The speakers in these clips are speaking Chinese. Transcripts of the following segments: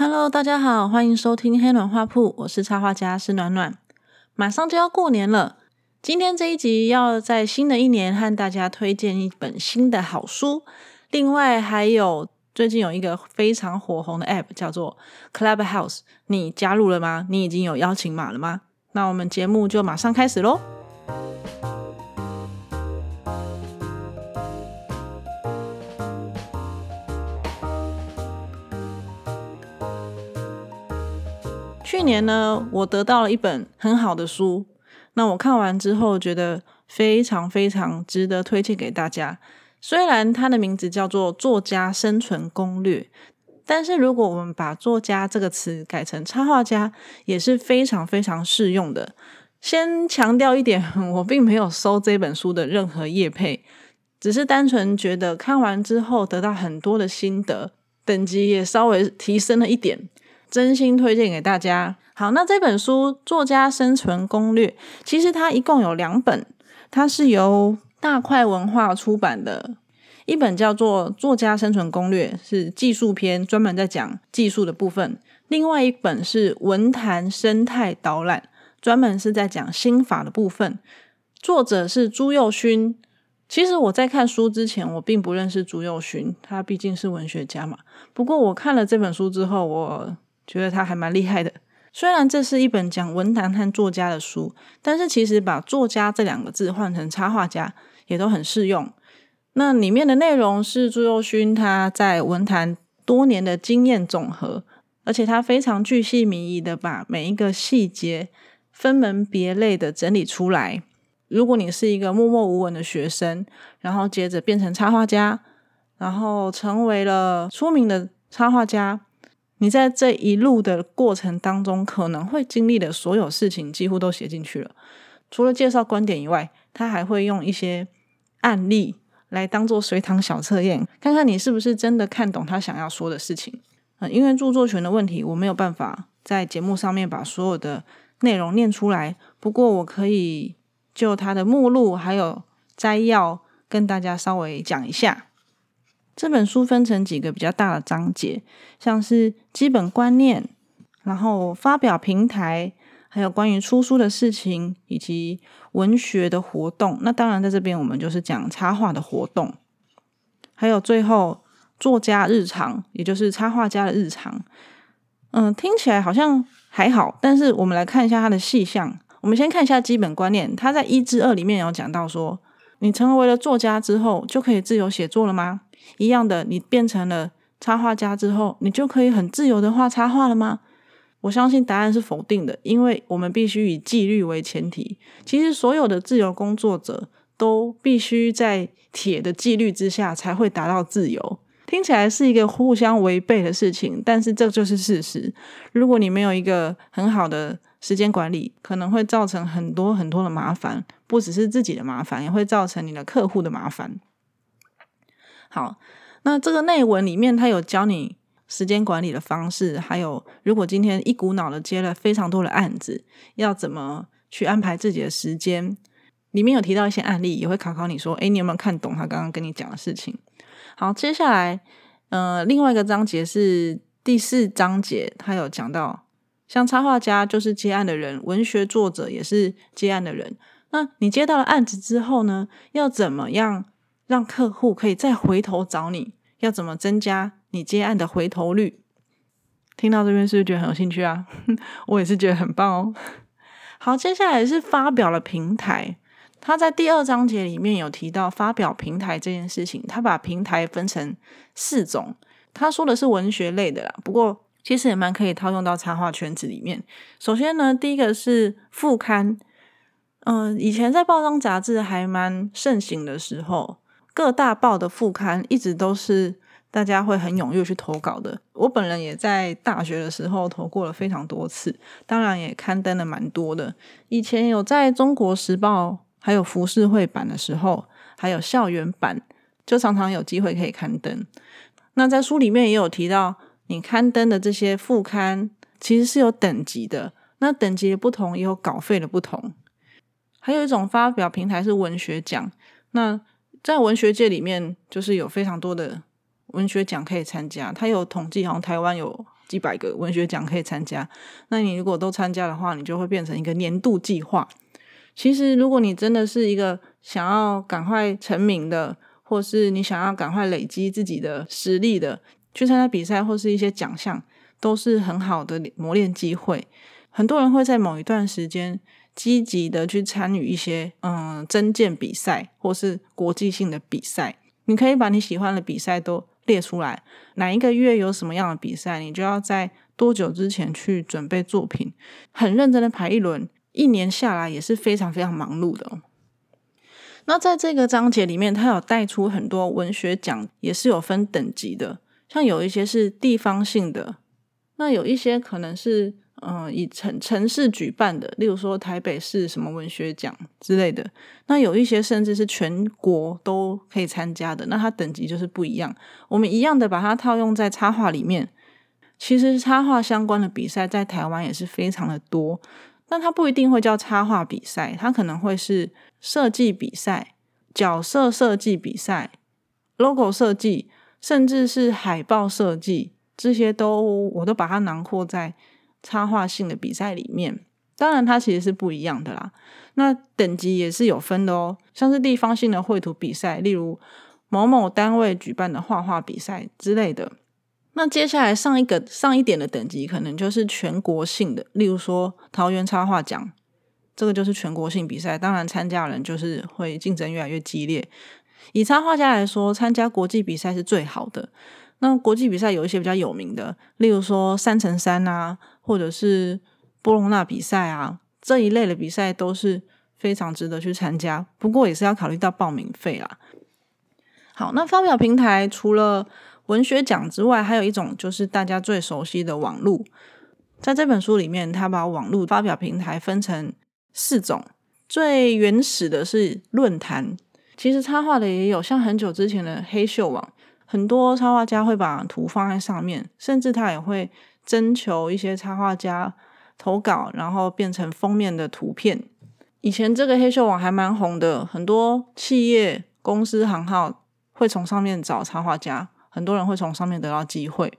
Hello，大家好，欢迎收听黑暖画铺，我是插画家施暖暖。马上就要过年了，今天这一集要在新的一年和大家推荐一本新的好书。另外还有最近有一个非常火红的 App 叫做 Clubhouse，你加入了吗？你已经有邀请码了吗？那我们节目就马上开始喽。去年呢，我得到了一本很好的书，那我看完之后觉得非常非常值得推荐给大家。虽然它的名字叫做《作家生存攻略》，但是如果我们把“作家”这个词改成“插画家”，也是非常非常适用的。先强调一点，我并没有收这本书的任何业配，只是单纯觉得看完之后得到很多的心得，等级也稍微提升了一点。真心推荐给大家。好，那这本书《作家生存攻略》，其实它一共有两本，它是由大块文化出版的。一本叫做《作家生存攻略》，是技术篇，专门在讲技术的部分；另外一本是《文坛生态导览》，专门是在讲心法的部分。作者是朱佑勋。其实我在看书之前，我并不认识朱佑勋，他毕竟是文学家嘛。不过我看了这本书之后，我觉得他还蛮厉害的。虽然这是一本讲文坛和作家的书，但是其实把“作家”这两个字换成插画家也都很适用。那里面的内容是朱佑勋他在文坛多年的经验总和，而且他非常巨细靡遗的把每一个细节分门别类的整理出来。如果你是一个默默无闻的学生，然后接着变成插画家，然后成为了出名的插画家。你在这一路的过程当中，可能会经历的所有事情，几乎都写进去了。除了介绍观点以外，他还会用一些案例来当做随堂小测验，看看你是不是真的看懂他想要说的事情。嗯，因为著作权的问题，我没有办法在节目上面把所有的内容念出来。不过，我可以就他的目录还有摘要跟大家稍微讲一下。这本书分成几个比较大的章节，像是基本观念，然后发表平台，还有关于出书的事情，以及文学的活动。那当然，在这边我们就是讲插画的活动，还有最后作家日常，也就是插画家的日常。嗯，听起来好像还好，但是我们来看一下它的细项。我们先看一下基本观念，它在一至二里面有讲到说，你成为了作家之后，就可以自由写作了吗？一样的，你变成了插画家之后，你就可以很自由的画插画了吗？我相信答案是否定的，因为我们必须以纪律为前提。其实所有的自由工作者都必须在铁的纪律之下才会达到自由。听起来是一个互相违背的事情，但是这就是事实。如果你没有一个很好的时间管理，可能会造成很多很多的麻烦，不只是自己的麻烦，也会造成你的客户的麻烦。好，那这个内文里面，他有教你时间管理的方式，还有如果今天一股脑的接了非常多的案子，要怎么去安排自己的时间？里面有提到一些案例，也会考考你说，诶，你有没有看懂他刚刚跟你讲的事情？好，接下来，呃，另外一个章节是第四章节，他有讲到，像插画家就是接案的人，文学作者也是接案的人。那你接到了案子之后呢，要怎么样？让客户可以再回头找你，要怎么增加你接案的回头率？听到这边是不是觉得很有兴趣啊？我也是觉得很棒哦。好，接下来是发表了平台。他在第二章节里面有提到发表平台这件事情，他把平台分成四种。他说的是文学类的啦，不过其实也蛮可以套用到插画圈子里面。首先呢，第一个是副刊。嗯，以前在报章杂志还蛮盛行的时候。各大报的副刊一直都是大家会很踊跃去投稿的。我本人也在大学的时候投过了非常多次，当然也刊登了蛮多的。以前有在中国时报还有浮世绘版的时候，还有校园版，就常常有机会可以刊登。那在书里面也有提到，你刊登的这些副刊其实是有等级的，那等级的不同也有稿费的不同。还有一种发表平台是文学奖，那。在文学界里面，就是有非常多的文学奖可以参加。他有统计，好像台湾有几百个文学奖可以参加。那你如果都参加的话，你就会变成一个年度计划。其实，如果你真的是一个想要赶快成名的，或是你想要赶快累积自己的实力的，去参加比赛或是一些奖项，都是很好的磨练机会。很多人会在某一段时间积极的去参与一些嗯征件比赛或是国际性的比赛。你可以把你喜欢的比赛都列出来，哪一个月有什么样的比赛，你就要在多久之前去准备作品，很认真的排一轮。一年下来也是非常非常忙碌的。那在这个章节里面，他有带出很多文学奖，也是有分等级的。像有一些是地方性的，那有一些可能是嗯以城城市举办的，例如说台北市什么文学奖之类的。那有一些甚至是全国都可以参加的，那它等级就是不一样。我们一样的把它套用在插画里面，其实插画相关的比赛在台湾也是非常的多。但它不一定会叫插画比赛，它可能会是设计比赛、角色设计比赛、logo 设计，甚至是海报设计，这些都我都把它囊括在插画性的比赛里面。当然，它其实是不一样的啦。那等级也是有分的哦，像是地方性的绘图比赛，例如某某单位举办的画画比赛之类的。那接下来上一个上一点的等级，可能就是全国性的，例如说桃园插画奖，这个就是全国性比赛。当然，参加人就是会竞争越来越激烈。以插画家来说，参加国际比赛是最好的。那国际比赛有一些比较有名的，例如说三乘三啊，或者是波隆纳比赛啊这一类的比赛都是非常值得去参加。不过也是要考虑到报名费啦。好，那发表平台除了文学奖之外，还有一种就是大家最熟悉的网络。在这本书里面，他把网络发表平台分成四种。最原始的是论坛，其实插画的也有，像很久之前的黑秀网，很多插画家会把图放在上面，甚至他也会征求一些插画家投稿，然后变成封面的图片。以前这个黑秀网还蛮红的，很多企业、公司、行号会从上面找插画家。很多人会从上面得到机会，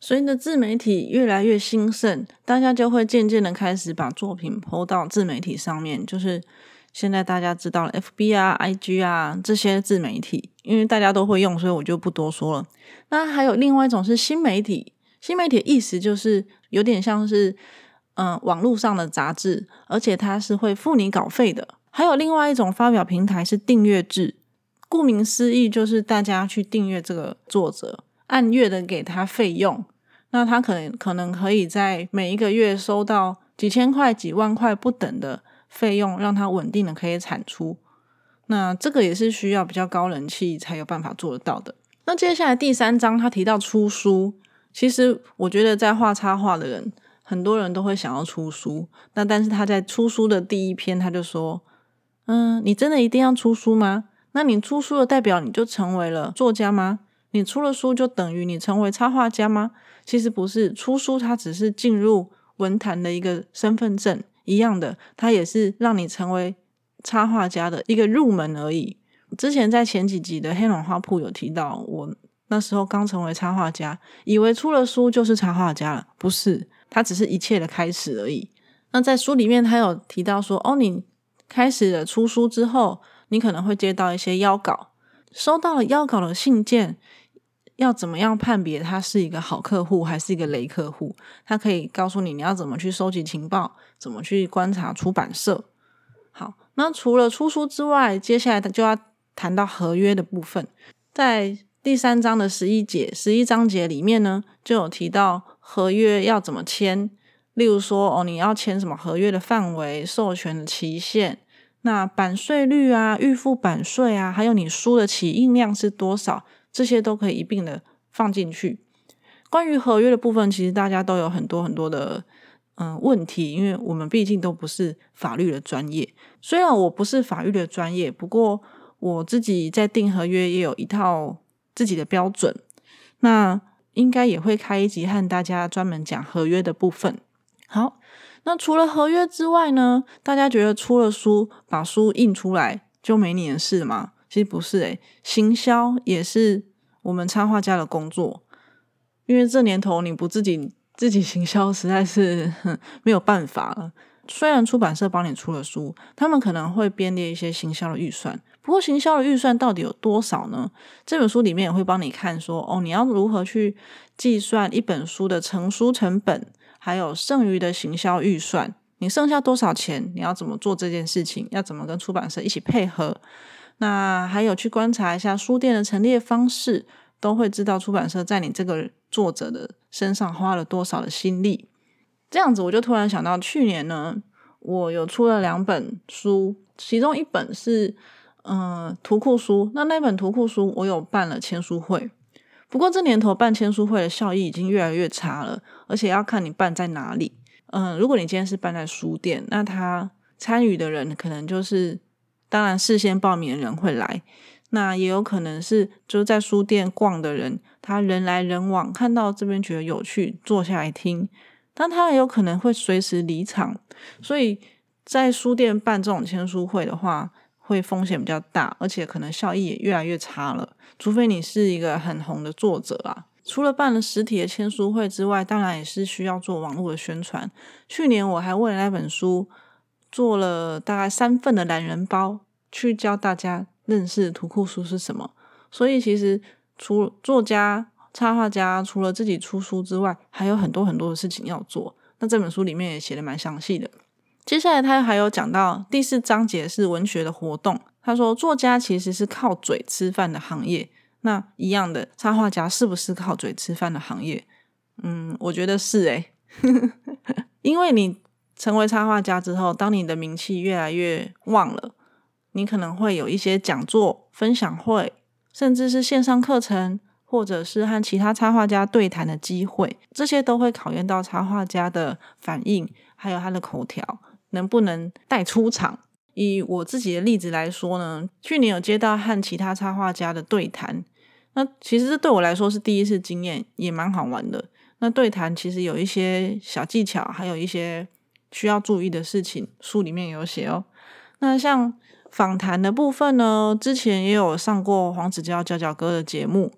所以呢自媒体越来越兴盛，大家就会渐渐的开始把作品抛到自媒体上面。就是现在大家知道了 FB 啊、IG 啊这些自媒体，因为大家都会用，所以我就不多说了。那还有另外一种是新媒体，新媒体意思就是有点像是嗯网络上的杂志，而且它是会付你稿费的。还有另外一种发表平台是订阅制。顾名思义，就是大家去订阅这个作者，按月的给他费用，那他可能可能可以在每一个月收到几千块、几万块不等的费用，让它稳定的可以产出。那这个也是需要比较高人气才有办法做得到的。那接下来第三章，他提到出书，其实我觉得在画插画的人，很多人都会想要出书。那但是他在出书的第一篇，他就说：“嗯，你真的一定要出书吗？”那你出书的代表你就成为了作家吗？你出了书就等于你成为插画家吗？其实不是，出书它只是进入文坛的一个身份证一样的，它也是让你成为插画家的一个入门而已。之前在前几集的黑龙花铺有提到，我那时候刚成为插画家，以为出了书就是插画家了，不是，它只是一切的开始而已。那在书里面他有提到说，哦，你开始了出书之后。你可能会接到一些邀稿，收到了邀稿的信件，要怎么样判别他是一个好客户还是一个雷客户？他可以告诉你你要怎么去收集情报，怎么去观察出版社。好，那除了出书之外，接下来就要谈到合约的部分。在第三章的十一节、十一章节里面呢，就有提到合约要怎么签，例如说哦，你要签什么合约的范围、授权的期限。那版税率啊，预付版税啊，还有你书的起印量是多少，这些都可以一并的放进去。关于合约的部分，其实大家都有很多很多的嗯问题，因为我们毕竟都不是法律的专业。虽然我不是法律的专业，不过我自己在订合约也有一套自己的标准。那应该也会开一集和大家专门讲合约的部分。好。那除了合约之外呢？大家觉得出了书，把书印出来就没你的事吗？其实不是诶，行销也是我们插画家的工作。因为这年头你不自己自己行销，实在是 没有办法了。虽然出版社帮你出了书，他们可能会编列一些行销的预算，不过行销的预算到底有多少呢？这本书里面也会帮你看说，哦，你要如何去计算一本书的成书成本，还有剩余的行销预算，你剩下多少钱，你要怎么做这件事情，要怎么跟出版社一起配合？那还有去观察一下书店的陈列方式，都会知道出版社在你这个作者的身上花了多少的心力。这样子，我就突然想到，去年呢，我有出了两本书，其中一本是嗯图库书，那那本图库书我有办了签书会，不过这年头办签书会的效益已经越来越差了，而且要看你办在哪里。嗯，如果你今天是办在书店，那他参与的人可能就是，当然事先报名的人会来，那也有可能是就在书店逛的人，他人来人往，看到这边觉得有趣，坐下来听。但他也有可能会随时离场，所以在书店办这种签书会的话，会风险比较大，而且可能效益也越来越差了。除非你是一个很红的作者啊。除了办了实体的签书会之外，当然也是需要做网络的宣传。去年我还为了那本书做了大概三份的懒人包，去教大家认识图库书是什么。所以其实除作家。插画家除了自己出书之外，还有很多很多的事情要做。那这本书里面也写的蛮详细的。接下来他还有讲到第四章节是文学的活动。他说，作家其实是靠嘴吃饭的行业。那一样的，插画家是不是靠嘴吃饭的行业？嗯，我觉得是诶，因为你成为插画家之后，当你的名气越来越旺了，你可能会有一些讲座、分享会，甚至是线上课程。或者是和其他插画家对谈的机会，这些都会考验到插画家的反应，还有他的口条能不能带出场。以我自己的例子来说呢，去年有接到和其他插画家的对谈，那其实这对我来说是第一次经验，也蛮好玩的。那对谈其实有一些小技巧，还有一些需要注意的事情，书里面有写哦。那像访谈的部分呢，之前也有上过黄子佼佼佼哥的节目。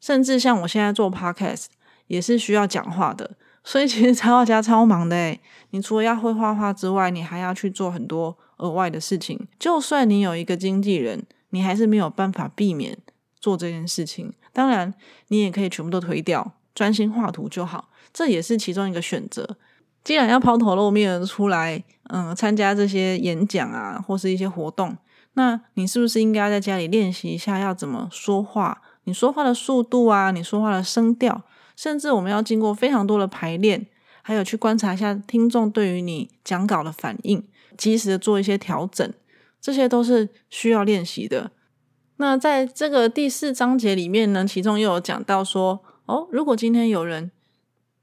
甚至像我现在做 podcast 也是需要讲话的，所以其实插画家超忙的诶你除了要会画画之外，你还要去做很多额外的事情。就算你有一个经纪人，你还是没有办法避免做这件事情。当然，你也可以全部都推掉，专心画图就好，这也是其中一个选择。既然要抛头露面出来，嗯，参加这些演讲啊，或是一些活动，那你是不是应该在家里练习一下要怎么说话？你说话的速度啊，你说话的声调，甚至我们要经过非常多的排练，还有去观察一下听众对于你讲稿的反应，及时的做一些调整，这些都是需要练习的。那在这个第四章节里面呢，其中又有讲到说，哦，如果今天有人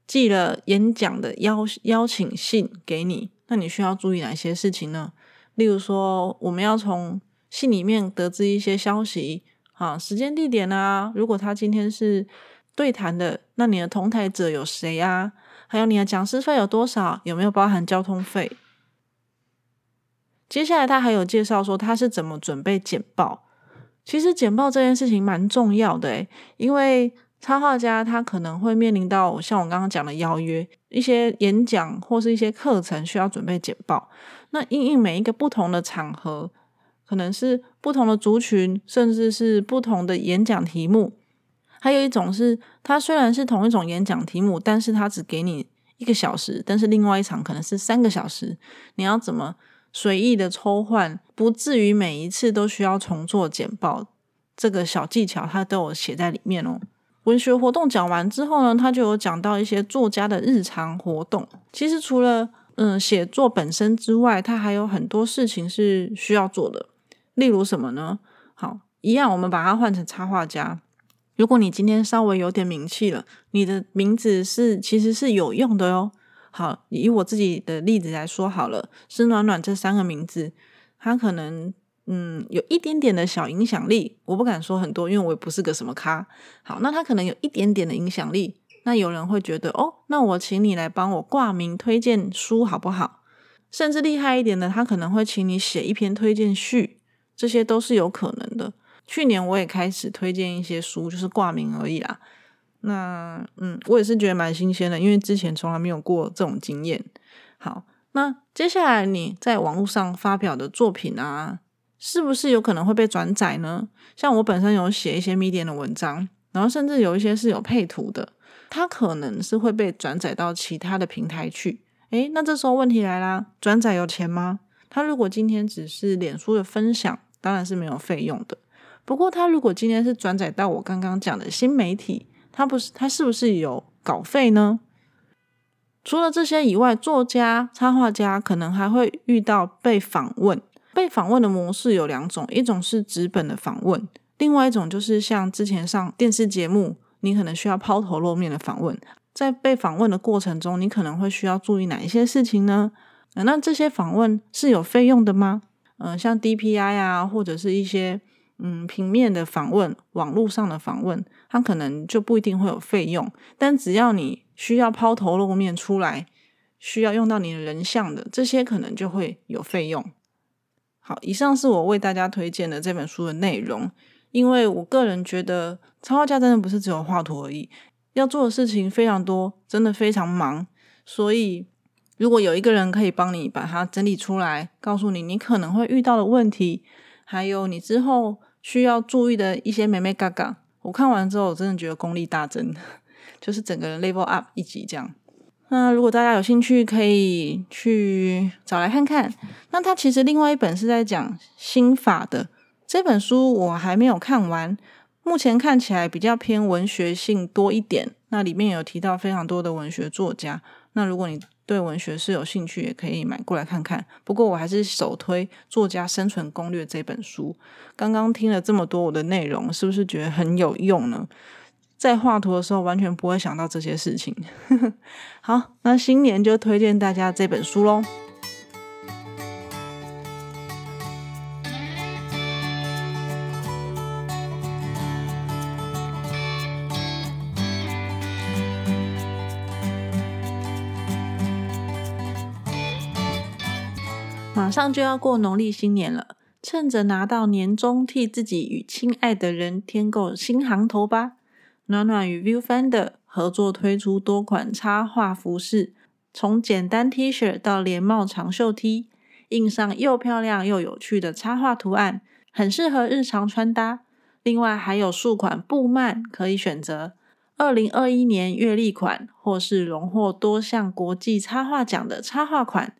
寄了演讲的邀邀请信给你，那你需要注意哪些事情呢？例如说，我们要从信里面得知一些消息。啊，时间地点啊，如果他今天是对谈的，那你的同台者有谁啊？还有你的讲师费有多少？有没有包含交通费？接下来他还有介绍说他是怎么准备简报。其实简报这件事情蛮重要的诶，因为插画家他可能会面临到像我刚刚讲的邀约，一些演讲或是一些课程需要准备简报。那应应每一个不同的场合。可能是不同的族群，甚至是不同的演讲题目。还有一种是，它虽然是同一种演讲题目，但是它只给你一个小时，但是另外一场可能是三个小时。你要怎么随意的抽换，不至于每一次都需要重做简报？这个小技巧它都有写在里面哦。文学活动讲完之后呢，他就有讲到一些作家的日常活动。其实除了嗯写作本身之外，他还有很多事情是需要做的。例如什么呢？好，一样，我们把它换成插画家。如果你今天稍微有点名气了，你的名字是其实是有用的哟。好，以我自己的例子来说好了，是暖暖这三个名字，它可能嗯有一点点的小影响力。我不敢说很多，因为我也不是个什么咖。好，那他可能有一点点的影响力。那有人会觉得哦，那我请你来帮我挂名推荐书好不好？甚至厉害一点的，他可能会请你写一篇推荐序。这些都是有可能的。去年我也开始推荐一些书，就是挂名而已啦。那嗯，我也是觉得蛮新鲜的，因为之前从来没有过这种经验。好，那接下来你在网络上发表的作品啊，是不是有可能会被转载呢？像我本身有写一些 Medium 的文章，然后甚至有一些是有配图的，它可能是会被转载到其他的平台去。诶，那这时候问题来啦，转载有钱吗？它如果今天只是脸书的分享，当然是没有费用的。不过，它如果今天是转载到我刚刚讲的新媒体，它不是它是不是有稿费呢？除了这些以外，作家、插画家可能还会遇到被访问。被访问的模式有两种，一种是纸本的访问，另外一种就是像之前上电视节目，你可能需要抛头露面的访问。在被访问的过程中，你可能会需要注意哪一些事情呢？那这些访问是有费用的吗？嗯，像 DPI 啊，或者是一些嗯平面的访问、网络上的访问，它可能就不一定会有费用。但只要你需要抛头露面出来，需要用到你的人像的，这些可能就会有费用。好，以上是我为大家推荐的这本书的内容。因为我个人觉得，插画家真的不是只有画图而已。要做的事情非常多，真的非常忙，所以如果有一个人可以帮你把它整理出来，告诉你你可能会遇到的问题，还有你之后需要注意的一些美美嘎嘎，我看完之后我真的觉得功力大增，就是整个人 level up 一级这样。那如果大家有兴趣，可以去找来看看。那他其实另外一本是在讲心法的这本书，我还没有看完。目前看起来比较偏文学性多一点，那里面有提到非常多的文学作家。那如果你对文学是有兴趣，也可以买过来看看。不过我还是首推《作家生存攻略》这本书。刚刚听了这么多我的内容，是不是觉得很有用呢？在画图的时候完全不会想到这些事情。好，那新年就推荐大家这本书喽。马上就要过农历新年了，趁着拿到年终，替自己与亲爱的人添购新行头吧！暖暖与 Viewfinder 合作推出多款插画服饰，从简单 T 恤到连帽长袖 T，印上又漂亮又有趣的插画图案，很适合日常穿搭。另外还有数款布幔可以选择，二零二一年月历款或是荣获多项国际插画奖的插画款。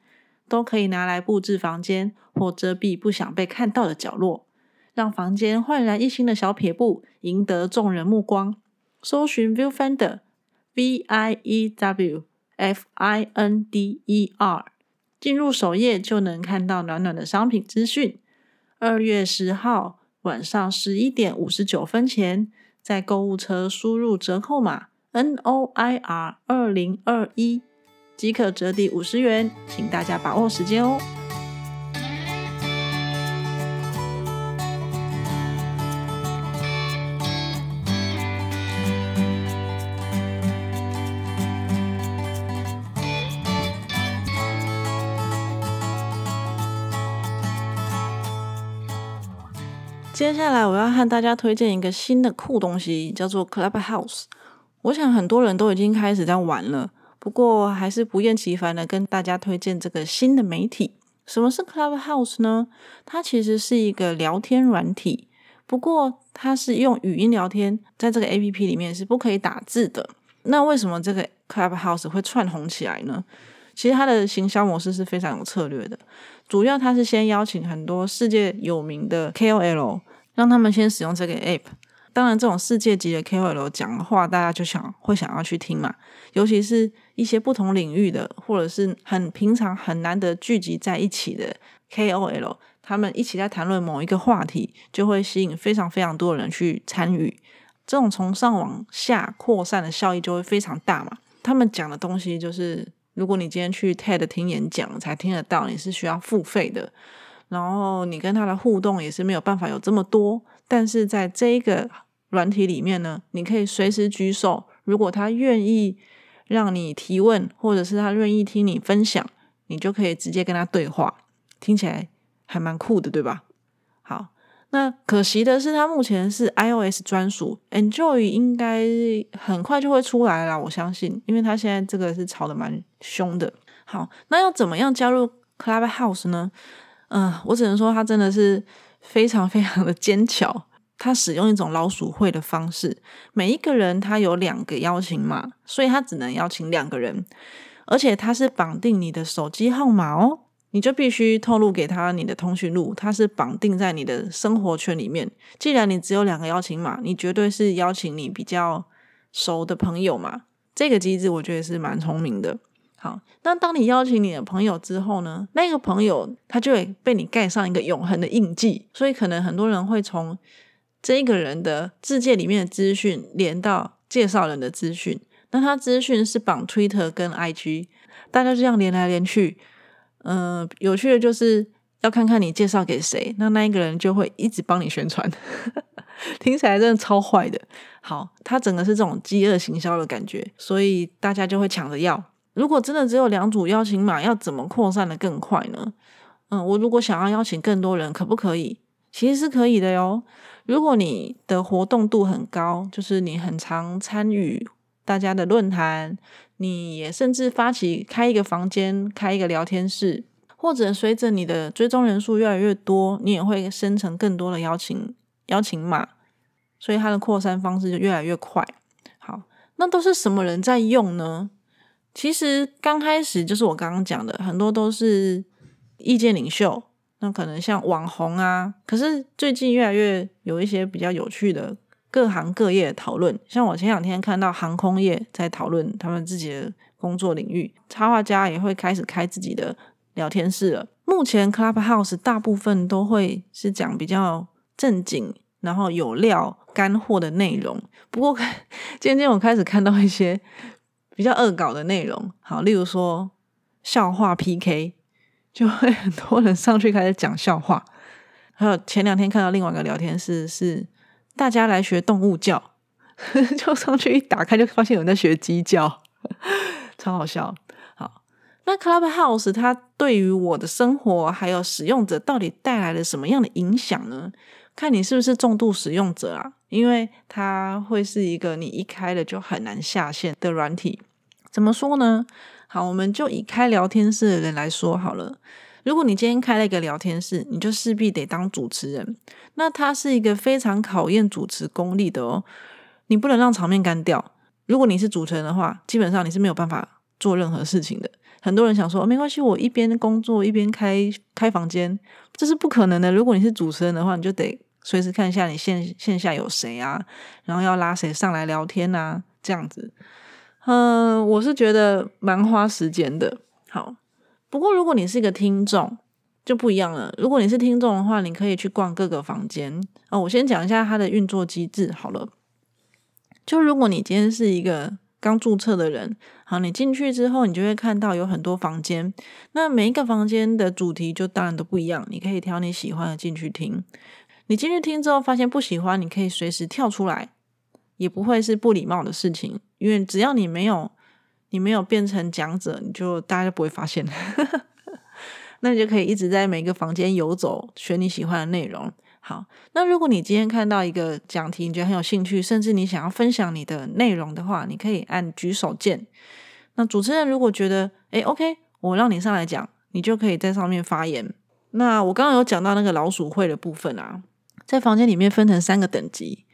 都可以拿来布置房间或遮蔽不想被看到的角落，让房间焕然一新的小撇步，赢得众人目光。搜寻 Viewfinder V I E W F I N D E R，进入首页就能看到暖暖的商品资讯。二月十号晚上十一点五十九分前，在购物车输入折扣码 N O I R 二零二一。即可折抵五十元，请大家把握时间哦。接下来我要和大家推荐一个新的酷东西，叫做 Clubhouse。我想很多人都已经开始在玩了。不过还是不厌其烦的跟大家推荐这个新的媒体。什么是 Clubhouse 呢？它其实是一个聊天软体，不过它是用语音聊天，在这个 A P P 里面是不可以打字的。那为什么这个 Clubhouse 会窜红起来呢？其实它的行销模式是非常有策略的，主要它是先邀请很多世界有名的 K O L，让他们先使用这个 App。当然，这种世界级的 K O L 讲的话，大家就想会想要去听嘛，尤其是。一些不同领域的，或者是很平常、很难得聚集在一起的 KOL，他们一起在谈论某一个话题，就会吸引非常非常多的人去参与。这种从上往下扩散的效益就会非常大嘛。他们讲的东西就是，如果你今天去 TED 听演讲才听得到，你是需要付费的。然后你跟他的互动也是没有办法有这么多。但是在这一个软体里面呢，你可以随时举手，如果他愿意。让你提问，或者是他愿意听你分享，你就可以直接跟他对话，听起来还蛮酷的，对吧？好，那可惜的是，它目前是 iOS 专属，Enjoy 应该很快就会出来了，我相信，因为它现在这个是炒的蛮凶的。好，那要怎么样加入 Clubhouse 呢？嗯，我只能说他真的是非常非常的坚强。他使用一种老鼠会的方式，每一个人他有两个邀请码，所以他只能邀请两个人，而且他是绑定你的手机号码哦。你就必须透露给他你的通讯录，他是绑定在你的生活圈里面。既然你只有两个邀请码，你绝对是邀请你比较熟的朋友嘛。这个机制我觉得是蛮聪明的。好，那当你邀请你的朋友之后呢，那个朋友他就会被你盖上一个永恒的印记，所以可能很多人会从这一个人的世界里面的资讯连到介绍人的资讯。那他资讯是绑 Twitter 跟 IG，大家这样连来连去。嗯，有趣的就是要看看你介绍给谁，那那一个人就会一直帮你宣传，听起来真的超坏的。好，它整个是这种饥饿行销的感觉，所以大家就会抢着要。如果真的只有两组邀请码，要怎么扩散的更快呢？嗯，我如果想要邀请更多人，可不可以？其实是可以的哟。如果你的活动度很高，就是你很常参与大家的论坛。你也甚至发起开一个房间，开一个聊天室，或者随着你的追踪人数越来越多，你也会生成更多的邀请邀请码，所以它的扩散方式就越来越快。好，那都是什么人在用呢？其实刚开始就是我刚刚讲的，很多都是意见领袖，那可能像网红啊。可是最近越来越有一些比较有趣的。各行各业讨论，像我前两天看到航空业在讨论他们自己的工作领域，插画家也会开始开自己的聊天室了。目前 Clubhouse 大部分都会是讲比较正经，然后有料、干货的内容。不过 渐渐我开始看到一些比较恶搞的内容，好，例如说笑话 PK，就会很多人上去开始讲笑话。还有前两天看到另外一个聊天室是。大家来学动物叫，就上去一打开就发现有人在学鸡叫，超好笑。好，那 Clubhouse 它对于我的生活还有使用者到底带来了什么样的影响呢？看你是不是重度使用者啊，因为它会是一个你一开了就很难下线的软体。怎么说呢？好，我们就以开聊天室的人来说好了。如果你今天开了一个聊天室，你就势必得当主持人。那它是一个非常考验主持功力的哦，你不能让场面干掉。如果你是主持人的话，基本上你是没有办法做任何事情的。很多人想说没关系，我一边工作一边开开房间，这是不可能的。如果你是主持人的话，你就得随时看一下你线线下有谁啊，然后要拉谁上来聊天啊，这样子。嗯，我是觉得蛮花时间的。好。不过，如果你是一个听众，就不一样了。如果你是听众的话，你可以去逛各个房间哦。我先讲一下它的运作机制好了。就如果你今天是一个刚注册的人，好，你进去之后，你就会看到有很多房间。那每一个房间的主题就当然都不一样，你可以挑你喜欢的进去听。你进去听之后，发现不喜欢，你可以随时跳出来，也不会是不礼貌的事情，因为只要你没有。你没有变成讲者，你就大家就不会发现，那你就可以一直在每个房间游走，选你喜欢的内容。好，那如果你今天看到一个讲题，你觉得很有兴趣，甚至你想要分享你的内容的话，你可以按举手键。那主持人如果觉得，哎，OK，我让你上来讲，你就可以在上面发言。那我刚刚有讲到那个老鼠会的部分啊，在房间里面分成三个等级。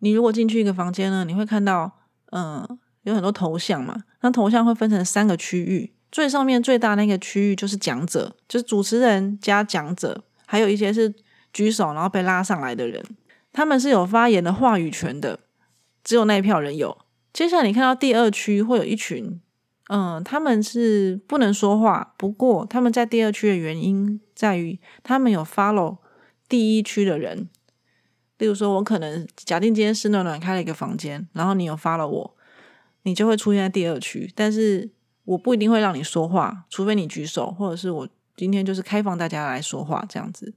你如果进去一个房间呢，你会看到，嗯。有很多头像嘛，那头像会分成三个区域，最上面最大那个区域就是讲者，就是主持人加讲者，还有一些是举手然后被拉上来的人，他们是有发言的话语权的，只有那一票人有。接下来你看到第二区会有一群，嗯，他们是不能说话，不过他们在第二区的原因在于他们有 follow 第一区的人，例如说我可能假定今天是暖暖开了一个房间，然后你有发了我。你就会出现在第二区，但是我不一定会让你说话，除非你举手，或者是我今天就是开放大家来说话这样子。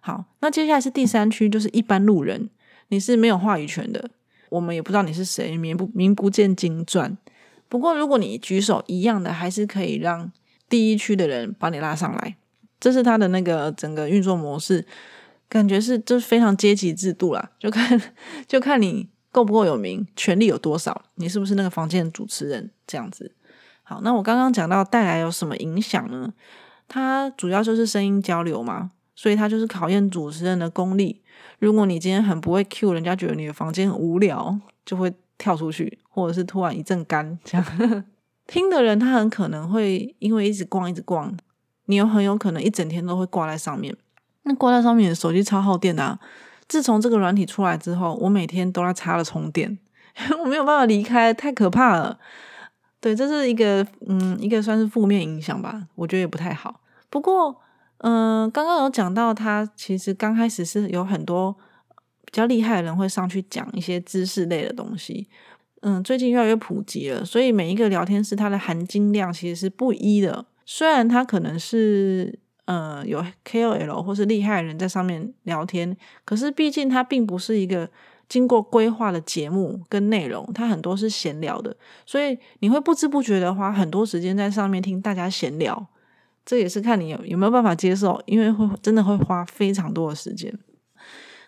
好，那接下来是第三区，就是一般路人，你是没有话语权的，我们也不知道你是谁，名不名不见经传。不过如果你举手一样的，还是可以让第一区的人把你拉上来，这是他的那个整个运作模式。感觉是就是非常阶级制度啦，就看就看你够不够有名，权力有多少，你是不是那个房间的主持人这样子。好，那我刚刚讲到带来有什么影响呢？它主要就是声音交流嘛，所以它就是考验主持人的功力。如果你今天很不会 Q，人家觉得你的房间很无聊，就会跳出去，或者是突然一阵干这样。听的人他很可能会因为一直逛一直逛，你有很有可能一整天都会挂在上面。那挂在上面手机超耗电的。自从这个软体出来之后，我每天都在插了充电，我没有办法离开，太可怕了。对，这是一个嗯，一个算是负面影响吧，我觉得也不太好。不过，嗯，刚刚有讲到，它其实刚开始是有很多比较厉害的人会上去讲一些知识类的东西。嗯，最近越来越普及了，所以每一个聊天室它的含金量其实是不一的。虽然它可能是呃有 KOL 或是厉害人在上面聊天，可是毕竟它并不是一个。经过规划的节目跟内容，它很多是闲聊的，所以你会不知不觉的花很多时间在上面听大家闲聊。这也是看你有有没有办法接受，因为会真的会花非常多的时间。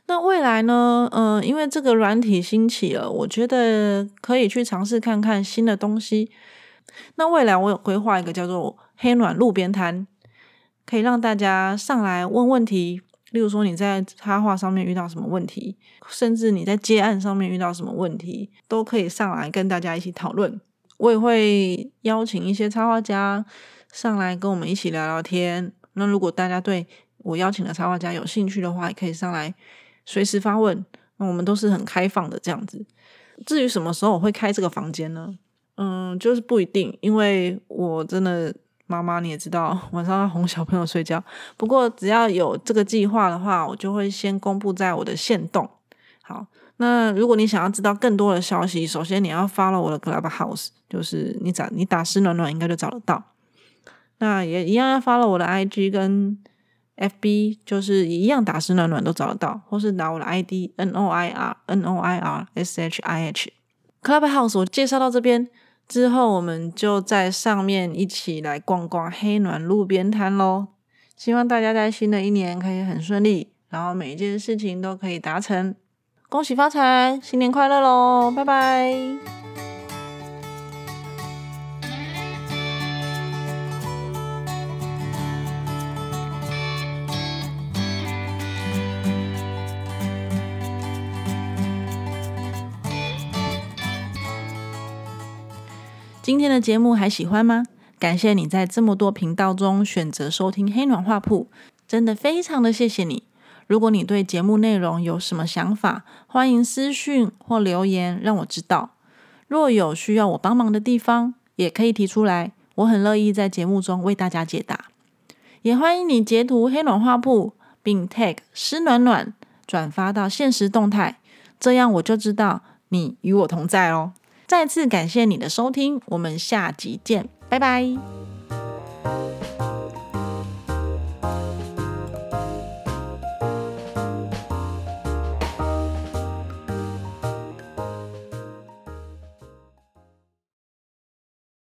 那未来呢？嗯，因为这个软体兴起了，我觉得可以去尝试看看新的东西。那未来我有规划一个叫做“黑暖路边摊”，可以让大家上来问问题。例如说你在插画上面遇到什么问题，甚至你在接案上面遇到什么问题，都可以上来跟大家一起讨论。我也会邀请一些插画家上来跟我们一起聊聊天。那如果大家对我邀请的插画家有兴趣的话，也可以上来随时发问。那我们都是很开放的这样子。至于什么时候我会开这个房间呢？嗯，就是不一定，因为我真的。妈妈，你也知道晚上要哄小朋友睡觉。不过只要有这个计划的话，我就会先公布在我的线动。好，那如果你想要知道更多的消息，首先你要 follow 我的 Clubhouse，就是你找你打“湿暖暖”应该就找得到。那也一样要 follow 我的 IG 跟 FB，就是一样打“湿暖暖”都找得到，或是打我的 ID N O I R N O I R S H I H Clubhouse。我介绍到这边。之后，我们就在上面一起来逛逛黑暖路边摊喽。希望大家在新的一年可以很顺利，然后每一件事情都可以达成。恭喜发财，新年快乐喽！拜拜。今天的节目还喜欢吗？感谢你在这么多频道中选择收听黑暖画铺，真的非常的谢谢你。如果你对节目内容有什么想法，欢迎私讯或留言让我知道。若有需要我帮忙的地方，也可以提出来，我很乐意在节目中为大家解答。也欢迎你截图黑暖画铺，并 tag 湿暖暖转发到现实动态，这样我就知道你与我同在哦。再次感谢你的收听，我们下集见，拜拜。